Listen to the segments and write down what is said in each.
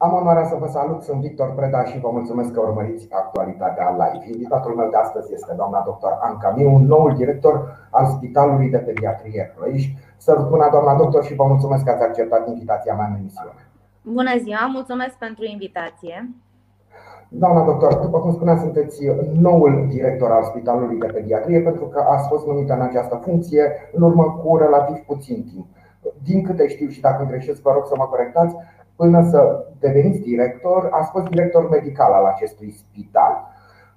Am onoarea să vă salut, sunt Victor Preda și vă mulțumesc că urmăriți actualitatea live. Invitatul meu de astăzi este doamna dr. Anca Miu, noul director al Spitalului de Pediatrie Ploieș. Sărutuna doamna doctor și vă mulțumesc că ați acceptat invitația mea în emisiune. Bună ziua, mulțumesc pentru invitație. Doamna doctor, după cum spunea, sunteți noul director al Spitalului de Pediatrie pentru că ați fost numită în această funcție în urmă cu relativ puțin timp. Din câte știu și dacă greșesc, vă rog să mă corectați, până să deveniți director, ați fost director medical al acestui spital.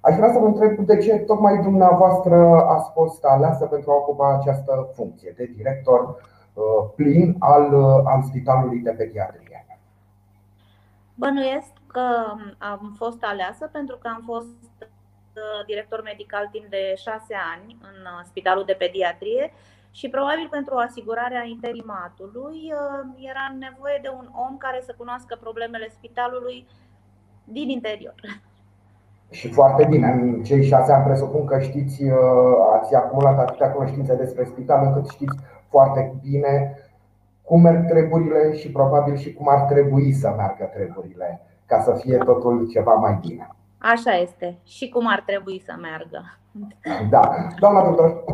Aș vrea să vă întreb de ce tocmai dumneavoastră ați fost aleasă pentru a ocupa această funcție de director uh, plin al, uh, al Spitalului de Pediatrie. Bănuiesc că am fost aleasă pentru că am fost uh, director medical timp de șase ani în Spitalul de Pediatrie și probabil pentru asigurarea interimatului uh, era nevoie de un om care să cunoască problemele spitalului din interior. Și foarte bine, în cei șase ani presupun că știți, uh, ați acumulat atâtea cunoștințe despre spital încât știți foarte bine cum merg treburile și probabil și cum ar trebui să meargă treburile ca să fie totul ceva mai bine. Așa este. Și cum ar trebui să meargă. Da. Doamna doctor,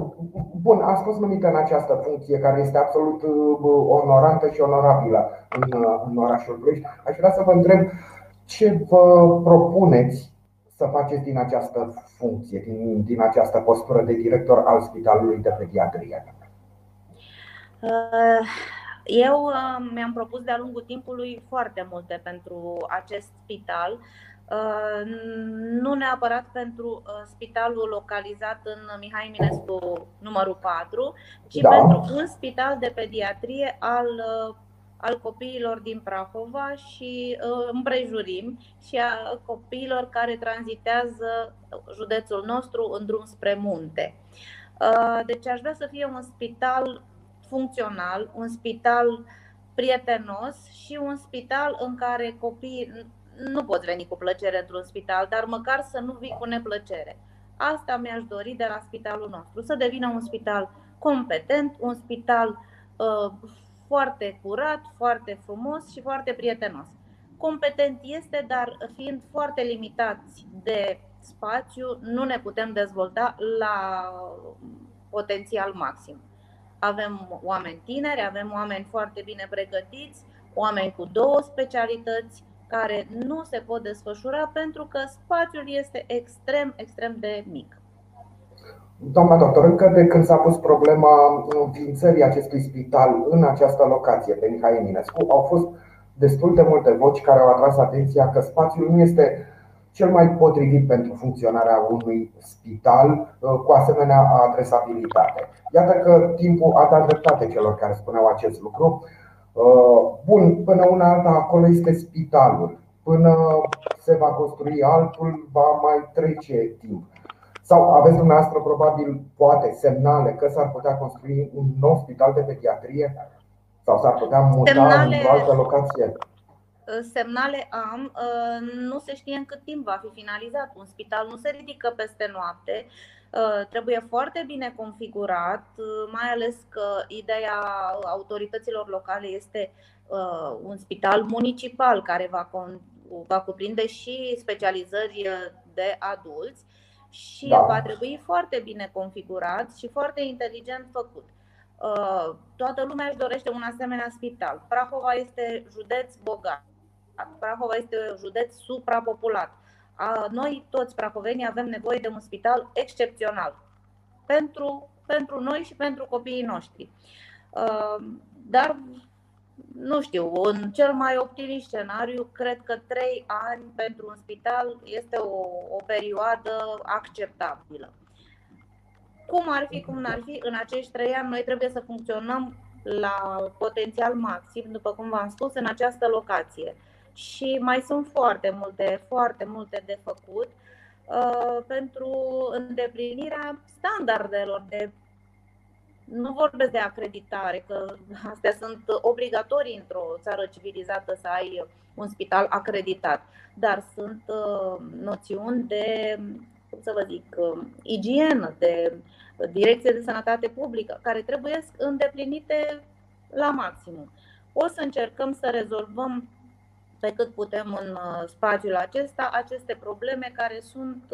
bun, ați fost numită în această funcție care este absolut uh, onorantă și onorabilă în, uh, în orașul Cluj. Aș vrea să vă întreb ce vă propuneți să faceți din această funcție, din, din această postură de director al Spitalului de Pediatrie? Uh, eu mi-am propus de-a lungul timpului foarte multe pentru acest spital. Uh, nu neapărat pentru uh, spitalul localizat în Mihai Minescu numărul 4, ci da. pentru un spital de pediatrie al, uh, al copiilor din Prahova și împrejurim și a copiilor care tranzitează județul nostru în drum spre munte. Deci aș vrea să fie un spital funcțional, un spital prietenos și un spital în care copiii nu poți veni cu plăcere într-un spital, dar măcar să nu vii cu neplăcere. Asta mi-aș dori de la spitalul nostru, să devină un spital competent, un spital uh, foarte curat, foarte frumos și foarte prietenos. Competent este, dar fiind foarte limitați de spațiu, nu ne putem dezvolta la potențial maxim. Avem oameni tineri, avem oameni foarte bine pregătiți, oameni cu două specialități, care nu se pot desfășura pentru că spațiul este extrem, extrem de mic. Doamna doctor, încă de când s-a pus problema înființării acestui spital în această locație, pe Mihai Eminescu, au fost destul de multe voci care au atras atenția că spațiul nu este cel mai potrivit pentru funcționarea unui spital uh, cu asemenea adresabilitate. Iată că timpul a dat dreptate celor care spuneau acest lucru. Uh, bun, până una alta acolo este spitalul. Până se va construi altul, va mai trece timp. Sau aveți dumneavoastră probabil, poate, semnale că s-ar putea construi un nou spital de pediatrie? Sau s-ar putea muta semnale, într-o altă locație? Uh, semnale am, uh, nu se știe în cât timp va fi finalizat. Un spital nu se ridică peste noapte Uh, trebuie foarte bine configurat, uh, mai ales că ideea autorităților locale este uh, un spital municipal care va, va cuprinde și specializări de adulți și da. va trebui foarte bine configurat și foarte inteligent făcut. Toată lumea își dorește un asemenea spital. Prahova este județ bogat. Prahova este județ suprapopulat noi, toți prahovenii, avem nevoie de un spital excepțional pentru, pentru noi și pentru copiii noștri. Dar, nu știu, în cel mai optimist scenariu, cred că trei ani pentru un spital este o, o perioadă acceptabilă. Cum ar fi, cum n-ar fi, în acești trei ani noi trebuie să funcționăm la potențial maxim, după cum v-am spus, în această locație și mai sunt foarte multe, foarte multe de făcut uh, pentru îndeplinirea standardelor de nu vorbesc de acreditare, că astea sunt obligatorii într-o țară civilizată să ai un spital acreditat, dar sunt uh, noțiuni de, cum să vă zic, uh, igienă, de direcție de sănătate publică, care trebuie îndeplinite la maximum. O să încercăm să rezolvăm pe cât putem în spațiul acesta aceste probleme care sunt,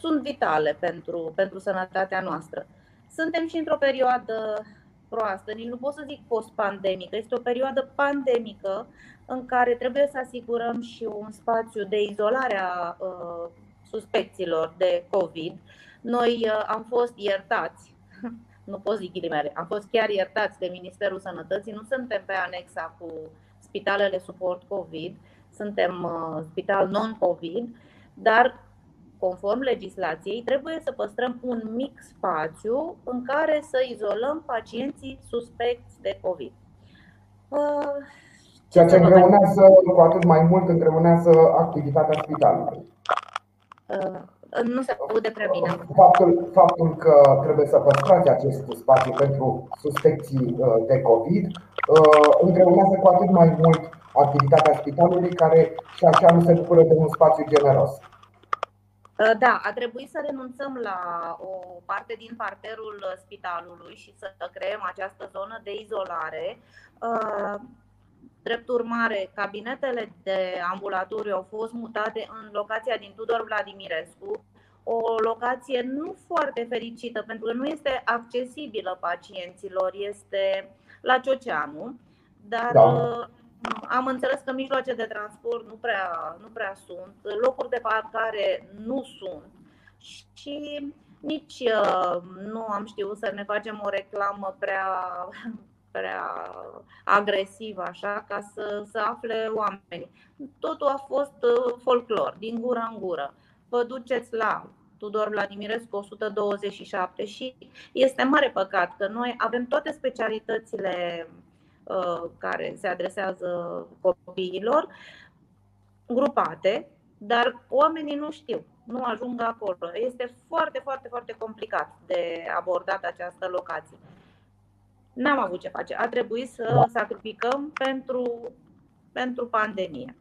sunt vitale pentru, pentru sănătatea noastră. Suntem și într-o perioadă proastă, nici nu pot să zic post-pandemică, este o perioadă pandemică în care trebuie să asigurăm și un spațiu de izolare a uh, suspecților de COVID. Noi uh, am fost iertați, nu pot zic ghilimele, am fost chiar iertați de Ministerul Sănătății, nu suntem pe anexa cu spitalele suport COVID, suntem uh, spital non-COVID, dar conform legislației, trebuie să păstrăm un mic spațiu în care să izolăm pacienții suspecți de COVID. Uh, Ceea ce îngreunează cu atât mai mult îngreunează activitatea spitalului. Uh, nu se aude prea bine. Faptul, faptul că trebuie să păstrați acest spațiu pentru suspecții uh, de COVID îngreunează cu atât mai mult activitatea spitalului, care și așa nu se bucură de un spațiu generos. Uh, da, a trebuit să renunțăm la o parte din parterul spitalului și să creăm această zonă de izolare. Uh, drept urmare, cabinetele de ambulatoriu au fost mutate în locația din Tudor Vladimirescu, o locație nu foarte fericită pentru că nu este accesibilă pacienților, este la Cioceanu, dar da. Uh, am înțeles că mijloace de transport nu prea, nu prea sunt, locuri de parcare nu sunt și nici uh, nu am știut să ne facem o reclamă prea, prea agresivă, așa, ca să, să afle oamenii. Totul a fost uh, folclor, din gură în gură. Vă duceți la Tudor Vladimirescu 127 și este mare păcat că noi avem toate specialitățile Uh, care se adresează copiilor, grupate, dar oamenii nu știu, nu ajung acolo. Este foarte, foarte, foarte complicat de abordat această locație. N-am avut ce face. A trebuit să sacrificăm pentru, pentru pandemie.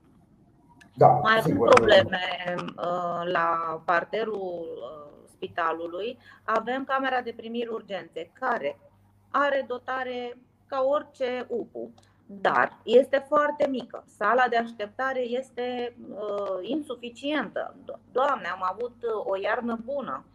Da, Mai sunt probleme uh, la parterul uh, spitalului. Avem camera de primiri urgențe, care are dotare ca orice UPU, dar este foarte mică. Sala de așteptare este uh, insuficientă. Doamne, am avut uh, o iarnă bună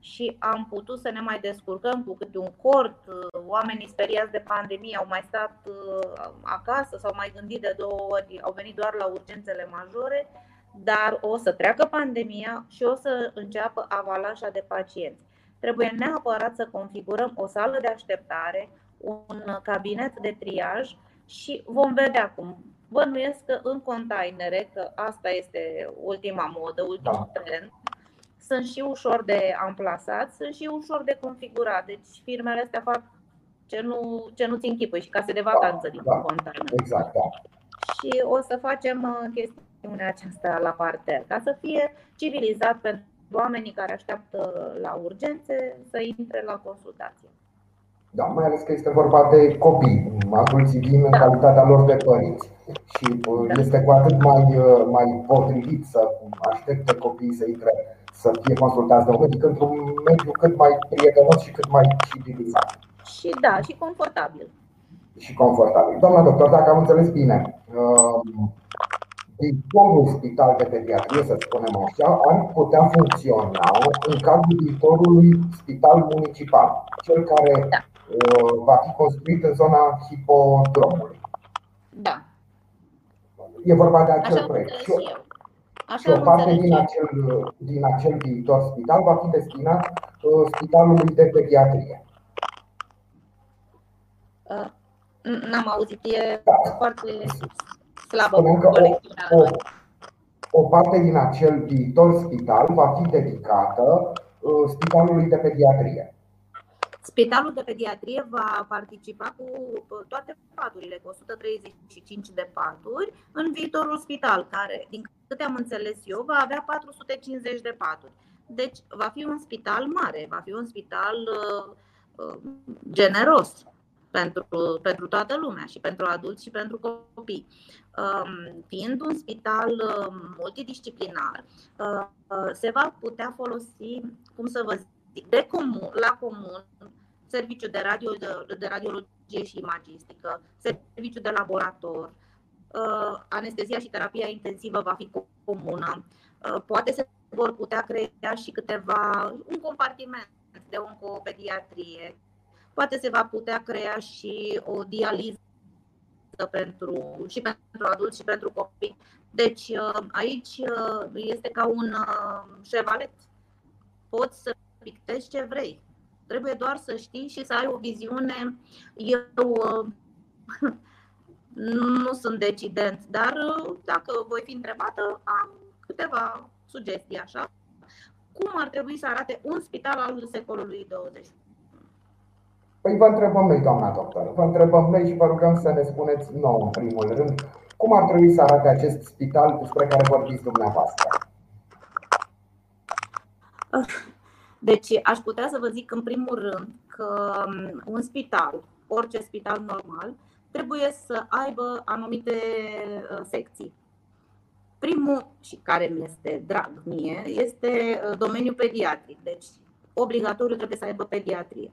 și am putut să ne mai descurcăm cu câte un cort. Uh, oamenii speriați de pandemie au mai stat uh, acasă, s-au mai gândit de două ori, au venit doar la urgențele majore, dar o să treacă pandemia și o să înceapă avalanșa de pacienți. Trebuie neapărat să configurăm o sală de așteptare, un cabinet de triaj și vom vedea cum. Bănuiesc că în containere, că asta este ultima modă, ultimul da. trend, sunt și ușor de amplasat, sunt și ușor de configurat. Deci firmele astea fac ce nu, ce nu ți închipui și case de vacanță da, din da, container. Exact, da. Și o să facem uh, chestiunea aceasta la parter, ca să fie civilizat pentru oamenii care așteaptă la urgențe să intre la consultație. Da, mai ales că este vorba de copii, adulții vin în calitatea lor de părinți și uh, da. este cu atât mai, uh, mai potrivit să aștepte copiii să intre să fie consultați de un medic într-un mediu cât mai prietenos și cât mai civilizat. Și da, și confortabil. Și confortabil. Doamna doctor, dacă am înțeles bine, um, viitorul spital de pediatrie, să spunem așa, ar putea funcționa în cadrul viitorului spital municipal, cel care da. Uh, va fi construit în zona hipodromului. Da. E vorba de acel Așa proiect. Și, Așa și o parte din acel, din acel viitor spital va fi destinat uh, spitalului de pediatrie. Uh, n-am auzit, e da. foarte slabă. că o, o, o parte din acel viitor spital va fi dedicată uh, spitalului de pediatrie. Spitalul de pediatrie va participa cu toate paturile, cu 135 de paturi, în viitorul spital, care, din câte am înțeles eu, va avea 450 de paturi. Deci va fi un spital mare, va fi un spital uh, uh, generos pentru, pentru toată lumea, și pentru adulți și pentru copii. Um, fiind un spital uh, multidisciplinar, uh, uh, se va putea folosi, cum să vă zic, de comun, la comun, serviciu de, radio, de, de radiologie și imagistică, serviciu de laborator, anestezia și terapia intensivă va fi comună. Poate se vor putea crea și câteva, un compartiment de oncopediatrie. Poate se va putea crea și o dializă pentru, și pentru adulți și pentru copii. Deci aici este ca un șevalet. Poți să pictezi ce vrei. Trebuie doar să știi și să ai o viziune. Eu nu sunt decident, dar dacă voi fi întrebată, am câteva sugestii așa. Cum ar trebui să arate un spital al secolului 20? Păi vă întrebăm noi, doamna doctor, vă întrebăm noi și vă rugăm să ne spuneți nou, în primul rând, cum ar trebui să arate acest spital despre care vorbiți dumneavoastră? Deci aș putea să vă zic în primul rând că um, un spital, orice spital normal, trebuie să aibă anumite uh, secții. Primul, și care mi este drag mie, este uh, domeniul pediatric. Deci, obligatoriu trebuie să aibă pediatrie.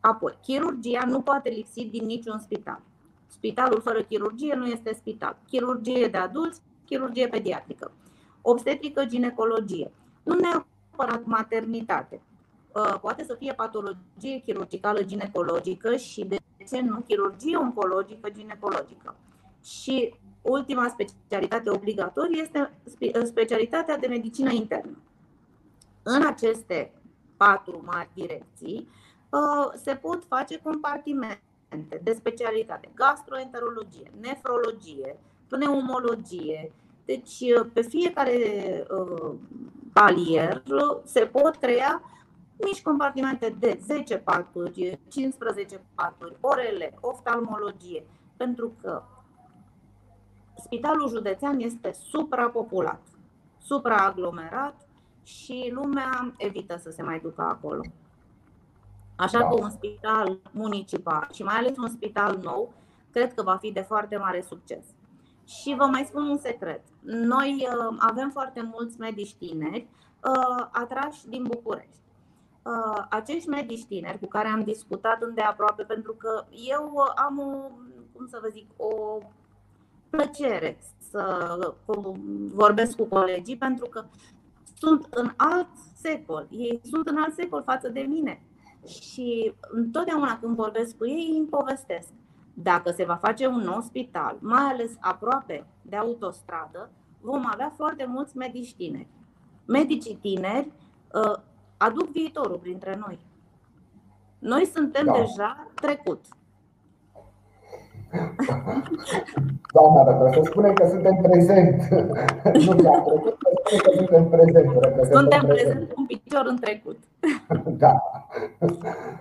Apoi, chirurgia nu poate lipsi din niciun spital. Spitalul fără chirurgie nu este spital. Chirurgie de adulți, chirurgie pediatrică. Obstetrică, ginecologie. Nu neapărat maternitate. Uh, poate să fie patologie chirurgicală ginecologică și, de ce nu, chirurgie oncologică ginecologică. Și ultima specialitate obligatorie este specialitatea de medicină internă. În aceste patru mari direcții uh, se pot face compartimente de specialitate, gastroenterologie, nefrologie, pneumologie. Deci, uh, pe fiecare uh, palier se pot crea mici compartimente de 10 paturi, 15 paturi, orele, oftalmologie, pentru că spitalul județean este suprapopulat, supraaglomerat și lumea evită să se mai ducă acolo. Așa da. că un spital municipal și mai ales un spital nou, cred că va fi de foarte mare succes. Și vă mai spun un secret. Noi uh, avem foarte mulți medici tineri uh, atrași din București. Uh, acești medici tineri cu care am discutat îndeaproape, pentru că eu am o, cum să vă zic, o plăcere să vorbesc cu colegii pentru că sunt în alt secol. Ei sunt în alt secol față de mine. Și întotdeauna când vorbesc cu ei, îmi povestesc. Dacă se va face un nou spital, mai ales aproape de autostradă, vom avea foarte mulți medici tineri. Medicii tineri uh, aduc viitorul printre noi. Noi suntem da. deja trecut. Doamna doctor, să spunem că suntem prezent. nu că trecut, să că suntem prezent. Suntem prezent un picior în trecut. da.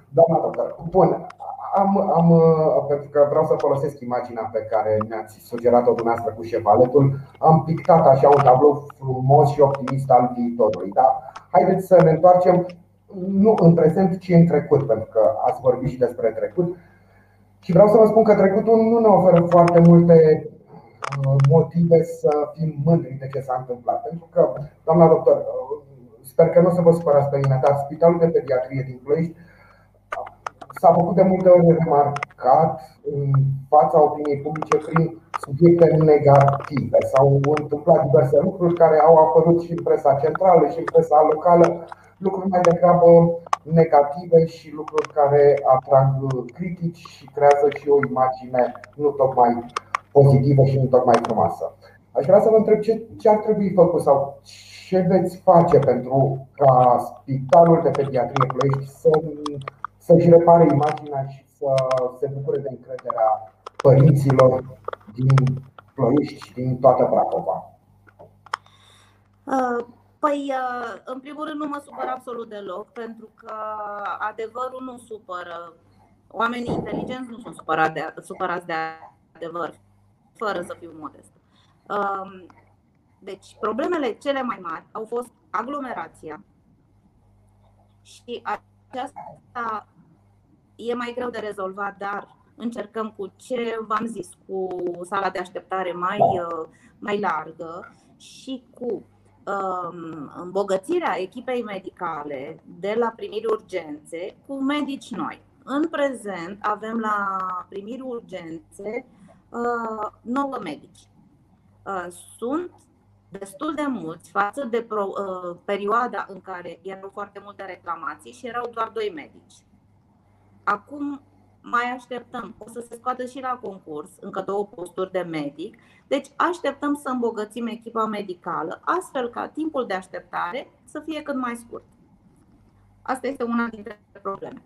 Doamna doctor, bun. Am, am, pentru că vreau să folosesc imaginea pe care ne-ați sugerat-o dumneavoastră cu șevaletul, am pictat așa un tablou frumos și optimist al viitorului. Da? Haideți să ne întoarcem nu în prezent, ci în trecut, pentru că ați vorbit și despre trecut. Și vreau să vă spun că trecutul nu ne oferă foarte multe uh, motive să fim mândri de ce s-a întâmplat. Pentru că, doamna doctor, uh, sper că nu o să vă supărați pe mine, dar Spitalul de Pediatrie din Ploiești s-a făcut de multe ori remarcat în fața opiniei publice prin subiecte negative. S-au întâmplat diverse lucruri care au apărut și în presa centrală și în presa locală, lucruri mai degrabă negative și lucruri care atrag critici și creează și o imagine nu tocmai pozitivă și nu tocmai frumoasă. Aș vrea să vă întreb ce, ce ar trebui făcut sau ce veți face pentru ca Spitalul de Pediatrie Ploiești să, să-și repare imaginea și să se bucure de încrederea părinților din Ploiești și din toată Brahova? Uh Păi, uh, în primul rând, nu mă supăr absolut deloc, pentru că adevărul nu supără. Oamenii inteligenți nu sunt supărați de, supărați de adevăr, fără să fiu modest. Um, deci, problemele cele mai mari au fost aglomerația și aceasta e mai greu de rezolvat, dar încercăm cu ce v-am zis, cu sala de așteptare mai, uh, mai largă și cu Um, îmbogățirea echipei medicale de la primiri urgențe cu medici noi. În prezent avem la primiri urgențe 9 medici. Sunt destul de mulți față de pro, uh, perioada în care erau foarte multe reclamații și erau doar doi medici. Acum mai așteptăm, o să se scoată și la concurs încă două posturi de medic, deci așteptăm să îmbogățim echipa medicală, astfel ca timpul de așteptare să fie cât mai scurt. Asta este una dintre probleme.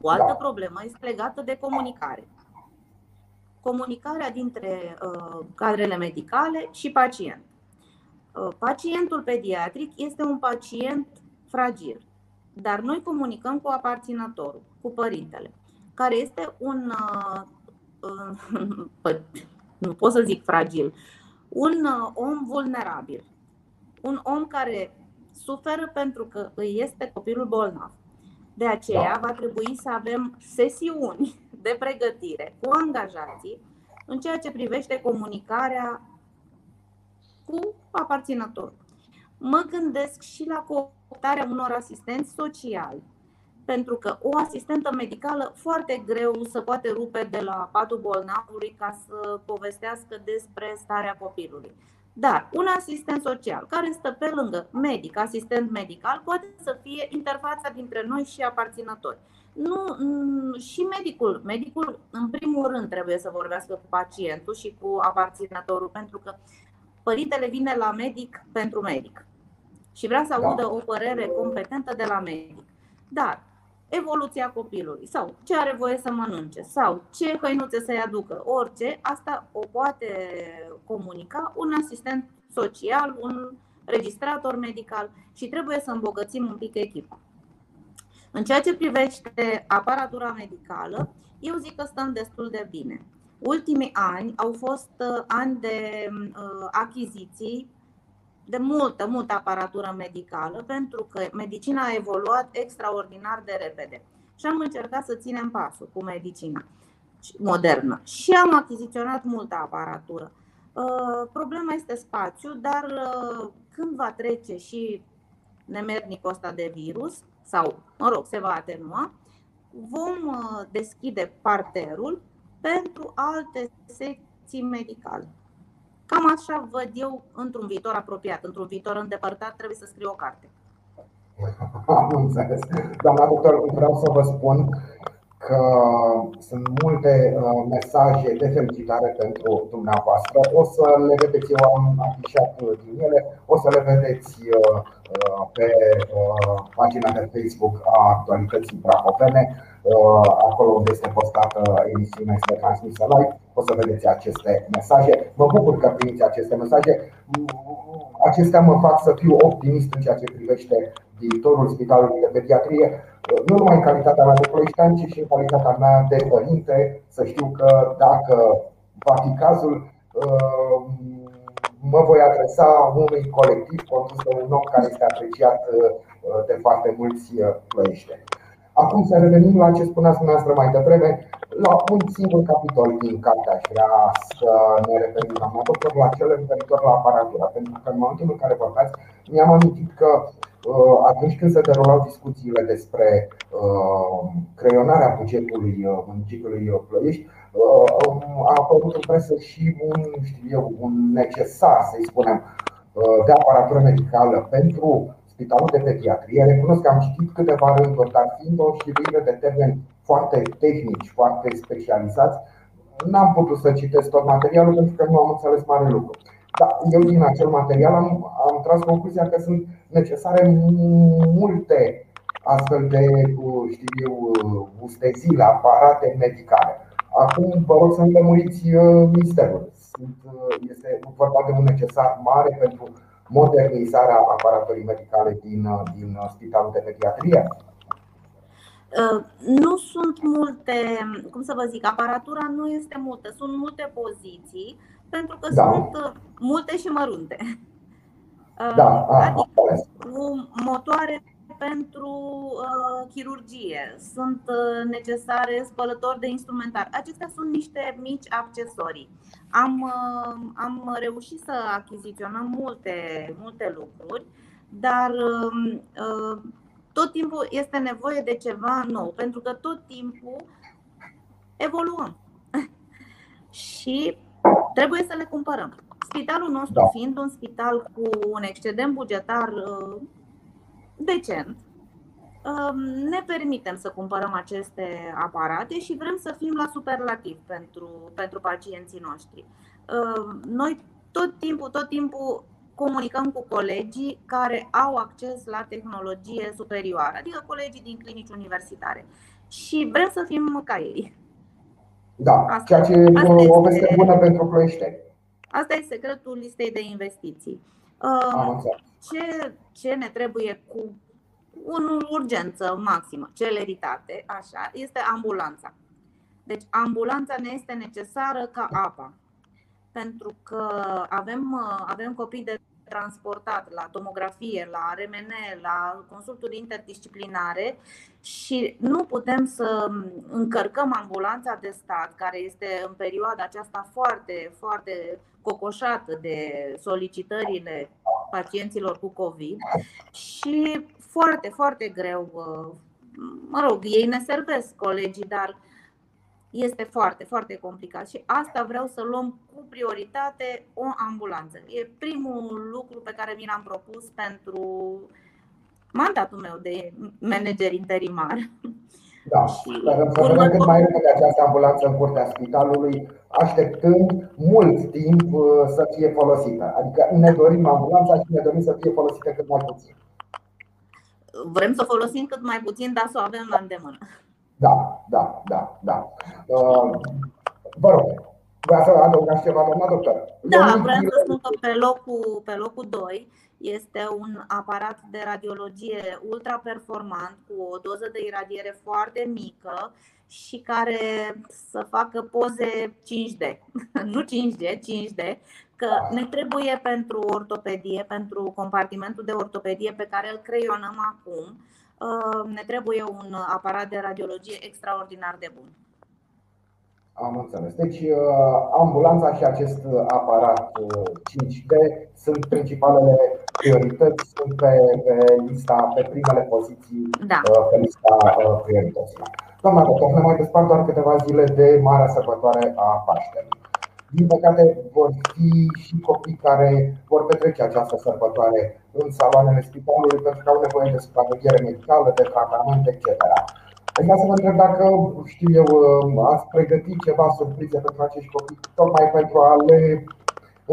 O altă da. problemă este legată de comunicare. Comunicarea dintre uh, cadrele medicale și pacient. Uh, pacientul pediatric este un pacient fragil, dar noi comunicăm cu aparținătorul, cu părintele, care este un, uh, nu pot să zic fragil, un uh, om vulnerabil, un om care suferă pentru că îi este copilul bolnav. De aceea da. va trebui să avem sesiuni de pregătire cu angajații în ceea ce privește comunicarea cu aparținător. Mă gândesc și la cooptarea unor asistenți sociali, pentru că o asistentă medicală foarte greu să poate rupe de la patul bolnavului ca să povestească despre starea copilului. Dar un asistent social care stă pe lângă medic, asistent medical, poate să fie interfața dintre noi și aparținători. Nu, și medicul, medicul în primul rând trebuie să vorbească cu pacientul și cu aparținătorul, pentru că părintele vine la medic pentru medic și vrea să audă da. o părere competentă de la medic. Dar evoluția copilului sau ce are voie să mănânce sau ce hăinuțe să-i aducă, orice, asta o poate comunica un asistent social, un registrator medical și trebuie să îmbogățim un pic echipa. În ceea ce privește aparatura medicală, eu zic că stăm destul de bine. Ultimii ani au fost uh, ani de uh, achiziții de multă, multă aparatură medicală, pentru că medicina a evoluat extraordinar de repede. Și am încercat să ținem pasul cu medicina modernă. Și am achiziționat multă aparatură. Uh, problema este spațiu, dar când va trece și nemernicul ăsta de virus, sau, mă rog, se va atenua, vom deschide parterul pentru alte secții medicale. Cam așa văd eu într-un viitor apropiat, într-un viitor îndepărtat, trebuie să scriu o carte. Am înțeles. Doamna doctor, vreau să vă spun că sunt multe uh, mesaje de felicitare pentru dumneavoastră. O să le vedeți, eu am afișat din ele, o să le vedeți uh, uh, pe pagina de Facebook a actualității Brahovene Uh, acolo unde este postată emisiunea, este transmisă live, o să vedeți aceste mesaje. Mă bucur că primiți aceste mesaje. Acestea mă fac să fiu optimist în ceea ce privește viitorul Spitalului de Pediatrie, uh, nu numai în calitatea mea de ploieștean, ci și în calitatea mea de părinte, să știu că dacă va fi cazul, uh, mă voi adresa unui colectiv condus de un om care este apreciat de foarte mulți plăiește. Acum să revenim la ce spuneați dumneavoastră mai devreme, la un singur capitol din carte aș vrea să ne referim, la doctor, la cele referitor la aparatura. Pentru că în momentul în care vorbeați, mi-am amintit că uh, atunci când se derulau discuțiile despre uh, creionarea bugetului uh, municipiului Ploiești, a apărut în presă și un, știu eu, un necesar, să-i spunem, de aparatură medicală pentru spitalul de pediatrie. Recunosc că am citit câteva rânduri, dar fiind o șirire de termeni foarte tehnici, foarte specializați, n-am putut să citesc tot materialul pentru că nu am înțeles mare lucru. Dar eu din acel material am, am tras concluzia că sunt necesare multe astfel de, știu eu, ustezile, aparate medicale. Acum vă rog să-mi lămuriți uh, misterul. Este vorba de un necesar mare pentru modernizarea aparatului medicale din, din Spitalul de Pediatrie? Uh, nu sunt multe, cum să vă zic, aparatura nu este multă, sunt multe poziții, pentru că da. sunt uh, multe și mărunte. Da, uh, adică cu motoare pentru uh, chirurgie, sunt uh, necesare spălători de instrumentar. Acestea sunt niște mici accesorii. Am, uh, am reușit să achiziționăm multe, multe lucruri, dar um, uh, tot timpul este nevoie de ceva nou, pentru că tot timpul evoluăm. și trebuie să le cumpărăm. Spitalul nostru, da. fiind un spital cu un excedent bugetar uh, decent, um, ne permitem să cumpărăm aceste aparate și vrem să fim la superlativ pentru, pentru pacienții noștri. Uh, noi tot timpul, tot timpul comunicăm cu colegii care au acces la tehnologie superioară, adică colegii din clinici universitare. Și vrem să fim ca ei. Da, asta, ceea ce e o veste bună pentru ploieșteni. Asta e secretul listei de investiții. Uh, ce, ce ne trebuie cu o urgență maximă, celeritate, așa, este ambulanța. Deci ambulanța ne este necesară ca apa. Pentru că avem, avem copii de transportat la tomografie, la RMN, la consulturi interdisciplinare și nu putem să încărcăm ambulanța de stat, care este în perioada aceasta foarte, foarte cocoșată de solicitările pacienților cu COVID și foarte, foarte greu. Mă rog, ei ne servesc colegii, dar este foarte, foarte complicat și asta vreau să luăm cu prioritate o ambulanță. E primul lucru pe care mi l-am propus pentru mandatul meu de manager interimar. Da, sperăm să vedem cât mai repede această ambulanță în curtea spitalului, așteptând mult timp uh, să fie folosită. Adică ne dorim ambulanța și ne dorim să fie folosită cât mai puțin. Vrem să folosim cât mai puțin, dar să o avem la îndemână. Da, da, da, da. Uh, vă rog, vreau să adăugați ceva, doamna doctor? Da, vreau să spun că pe locul, pe locul 2 este un aparat de radiologie ultra performant cu o doză de iradiere foarte mică și care să facă poze 5D. Nu 5G, 5D, că ne trebuie pentru ortopedie, pentru compartimentul de ortopedie pe care îl creionăm acum, uh, ne trebuie un aparat de radiologie extraordinar de bun. Am înțeles. Deci, uh, ambulanța și acest aparat 5D uh, sunt principalele priorități, sunt pe, pe lista, pe primele poziții, da. pe lista priorităților. Doamna doctor, ne mai despart doar câteva zile de marea sărbătoare a Paștelui. Din păcate, vor fi și copii care vor petrece această sărbătoare în saloanele spitalului pentru că au nevoie de supraveghere medicală, de tratament, etc. Aș vrea să vă întreb dacă, știu eu, ați pregătit ceva surprize pentru acești copii, tocmai pentru a le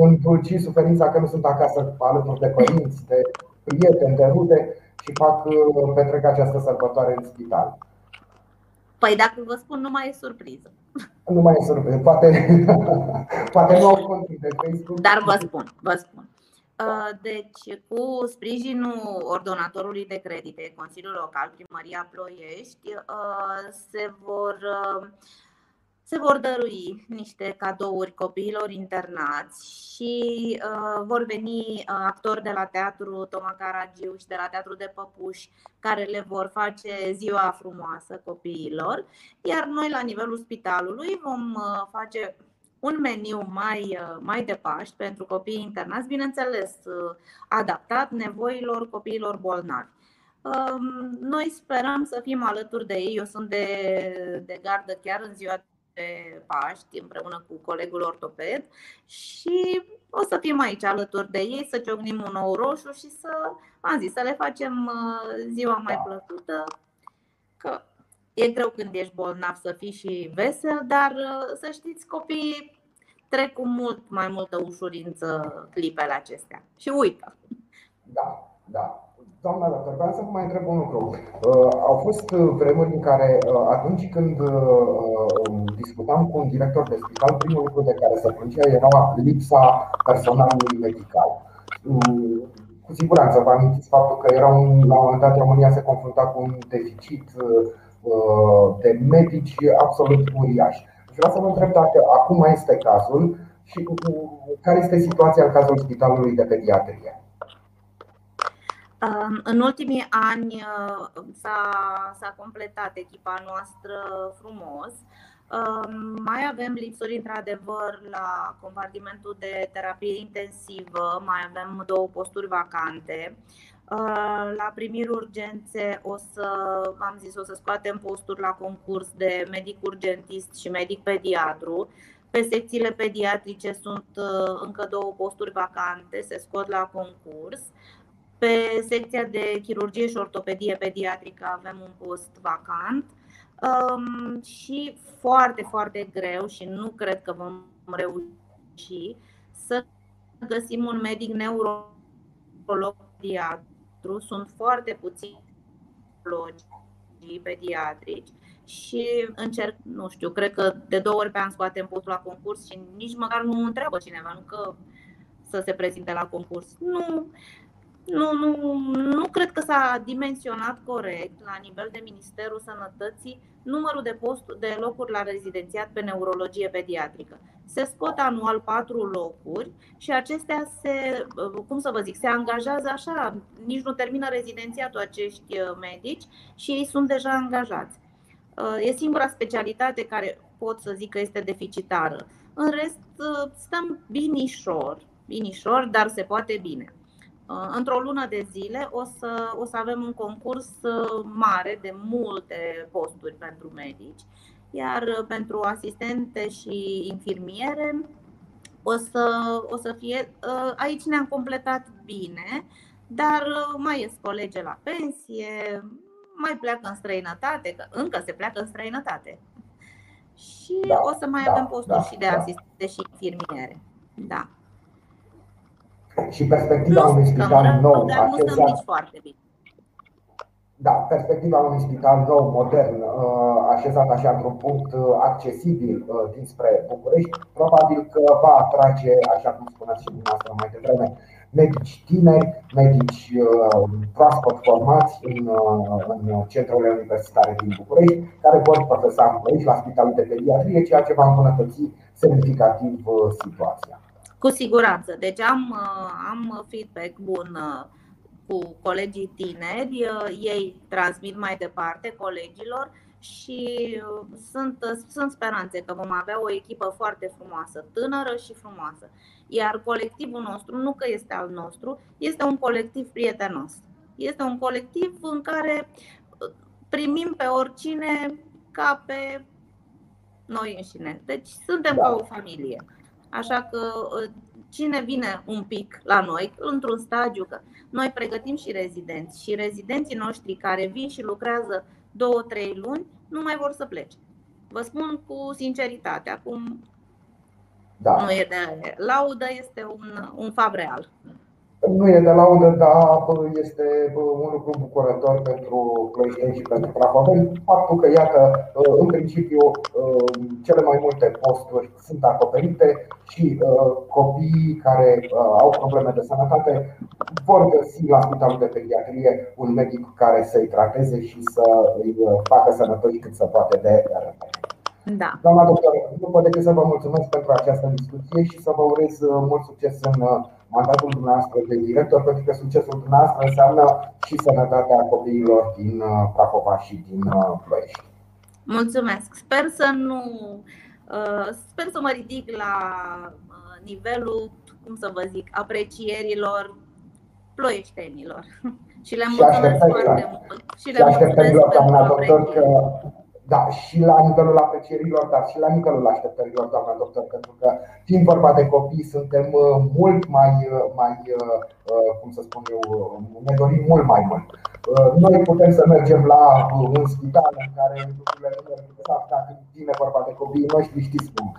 îndulci suferința că nu sunt acasă alături de părinți, de prieteni, de rude și fac petrec această sărbătoare în spital. Păi dacă vă spun, nu mai e surpriză. Nu mai e surpriză. Poate, poate nu au cont de Facebook. Dar vă spun, vă spun. Uh, deci, cu sprijinul ordonatorului de credite, Consiliul Local, Primăria Ploiești, uh, se vor uh, se vor dărui niște cadouri copiilor internați și uh, vor veni uh, actori de la Teatru Toma Caragiu și de la Teatru de Păpuși care le vor face ziua frumoasă copiilor, iar noi la nivelul spitalului vom uh, face un meniu mai, uh, mai de Paști pentru copiii internați, bineînțeles uh, adaptat nevoilor copiilor bolnavi. Um, noi sperăm să fim alături de ei. Eu sunt de, de gardă chiar în ziua de Paști împreună cu colegul ortoped și o să fim aici alături de ei, să ciocnim un nou roșu și să, am zis, să le facem uh, ziua mai plăcută. Că e greu când ești bolnav să fii și vesel, dar uh, să știți, copiii trec cu mult mai multă ușurință clipele acestea și uită. Da, da. Doamna doctor, vreau să vă mai întreb un lucru. Uh, au fost uh, vremuri în care, uh, atunci când uh, discutam cu un director de spital, primul lucru de care se plângea era lipsa personalului medical. Uh, cu siguranță vă amintiți faptul că era un, la un moment dat România se confrunta cu un deficit uh, de medici absolut uriaș. Vreau să vă întreb dacă acum este cazul și care este situația în cazul spitalului de pediatrie. În ultimii ani uh, s-a, s-a completat echipa noastră frumos. Mai avem lipsuri într-adevăr la compartimentul de terapie intensivă, mai avem două posturi vacante. Uh, la primiri urgențe o să, am zis, o să scoatem posturi la concurs de medic urgentist și medic pediatru Pe secțiile pediatrice sunt încă două posturi vacante, se scot la concurs. Pe secția de chirurgie și ortopedie pediatrică avem un post vacant um, și foarte, foarte greu și nu cred că vom reuși să găsim un medic neurolog pediatru. Sunt foarte puțini pediatrici și încerc, nu știu, cred că de două ori pe an scoatem postul la concurs și nici măcar nu întreabă cineva, nu că să se prezinte la concurs. Nu, nu, nu, nu cred că s-a dimensionat corect la nivel de Ministerul Sănătății numărul de, post, de locuri la rezidențiat pe neurologie pediatrică. Se scot anual patru locuri și acestea se, cum să vă zic, se angajează așa, nici nu termină rezidențiatul acești uh, medici și ei sunt deja angajați. Uh, e singura specialitate care pot să zic că este deficitară. În rest, uh, stăm binișor, binișor, dar se poate bine. Uh, într-o lună de zile o să, o să avem un concurs uh, mare de multe posturi pentru medici, iar uh, pentru asistente și infirmiere o să, o să fie. Aici ne-am completat bine, dar mai ies colege la pensie, mai pleacă în străinătate, că încă se pleacă în străinătate. Și da, o să mai da, avem posturi da, și de da. asistente și infirmiere. Da și perspectiva unui spital nou, acesta, foarte bine. Da, perspectiva unui spital nou, modern, uh, așezat așa într-un punct uh, accesibil uh, dinspre București, probabil că va atrage, așa cum spuneați și dumneavoastră mai devreme, medici tineri, medici proaspăt formați în, în centrele universitare din București, care vor profesa în București la spitalul de pediatrie, ceea ce va îmbunătăți semnificativ situația. Cu siguranță. Deci am, uh, am feedback bun uh, cu colegii tineri, uh, ei transmit mai departe colegilor și sunt, sunt speranțe că vom avea o echipă foarte frumoasă, tânără și frumoasă. Iar colectivul nostru, nu că este al nostru, este un colectiv prietenos. Este un colectiv în care primim pe oricine ca pe noi înșine. Deci suntem da. ca o familie. Așa că ă, cine vine un pic la noi, într-un stagiu, că noi pregătim și rezidenți și rezidenții noștri care vin și lucrează două, trei luni, nu mai vor să plece. Vă spun cu sinceritate, acum da. nu e de laudă, este un, un fapt real. Nu e de laudă, dar este un lucru bucurător pentru Ploieșteni și pentru Prahoveni. Faptul că, iată, în principiu, cele mai multe posturi sunt acoperite și copiii care au probleme de sănătate vor găsi la spitalul de pediatrie un medic care să-i trateze și să îi facă sănătoși cât se poate de repede. Da. Doamna doctor, nu pot decât să vă mulțumesc pentru această discuție și să vă urez mult succes în mandatul dumneavoastră de director, pentru că succesul dumneavoastră înseamnă și sănătatea copiilor din uh, Prahova și din uh, Ploiești. Mulțumesc! Sper să nu. Uh, sper să mă ridic la nivelul, cum să vă zic, aprecierilor ploieștenilor. Și le mulțumesc foarte mult. Și le mulțumesc pentru doctor, că da, și la nivelul aprecierilor, dar și la nivelul așteptărilor, doamna doctor, pentru că fiind vorba de copii, suntem uh, mult mai, uh, mai uh, cum să spun eu, ne dorim mult mai mult. Noi putem să mergem la un spital în care lucrurile nu merg exact, dacă vine vorba de copiii noștri, știți cum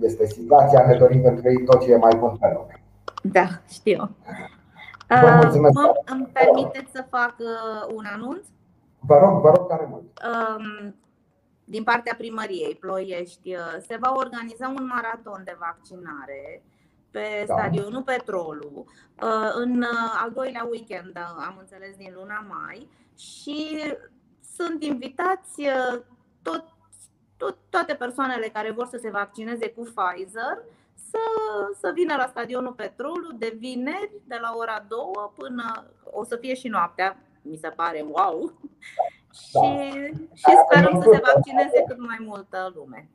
este situația, ne dorim pentru ei tot ce e mai bun pe lume. Da, știu. Vă mulțumesc. Mă, îmi permiteți să fac un anunț? Vă rog, vă rog tare mult. Um, din partea primăriei Ploiești uh, se va organiza un maraton de vaccinare pe da. stadionul Petrolu uh, în uh, al doilea weekend, am înțeles, din luna mai și sunt invitați tot, tot, toate persoanele care vor să se vaccineze cu Pfizer să, să vină la stadionul Petrolu de vineri de la ora 2 până o să fie și noaptea, mi se pare wow. Da. Și, și sperăm să se vaccineze cât mai multă lume.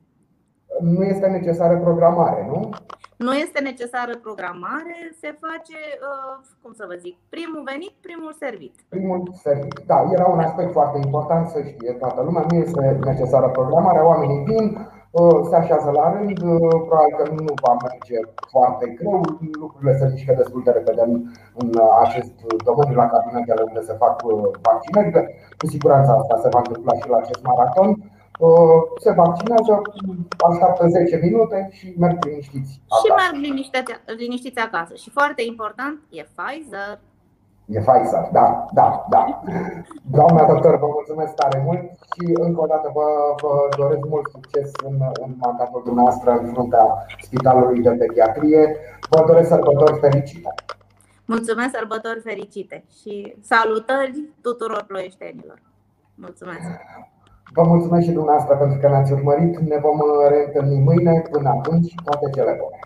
Nu este necesară programare, nu? Nu este necesară programare, se face, uh, cum să vă zic, primul venit, primul servit. Primul servit, da, era un aspect foarte important să știe toată lumea, nu este necesară programarea, oamenii vin, se așează la rând, probabil că nu va merge foarte greu, lucrurile se mișcă destul de repede în acest domeniu la cabinetele unde se fac vaccinările. Cu siguranță asta se va întâmpla și la acest maraton. Se vaccinează, așteaptă 10 minute și merg liniștiți. Acasă. Și merg liniștiți, liniștiți acasă. Și foarte important, e Pfizer. E Pfizer, da, da, da. Doamna doctor, vă mulțumesc tare mult și încă o dată vă, vă doresc mult succes în, în mandatul dumneavoastră în fruntea Spitalului de Pediatrie. Vă doresc sărbători fericite! Mulțumesc, sărbători fericite și salutări tuturor ploieștenilor! Mulțumesc! Vă mulțumesc și dumneavoastră pentru că ne-ați urmărit. Ne vom reîntâlni mâine. Până atunci, toate cele bune!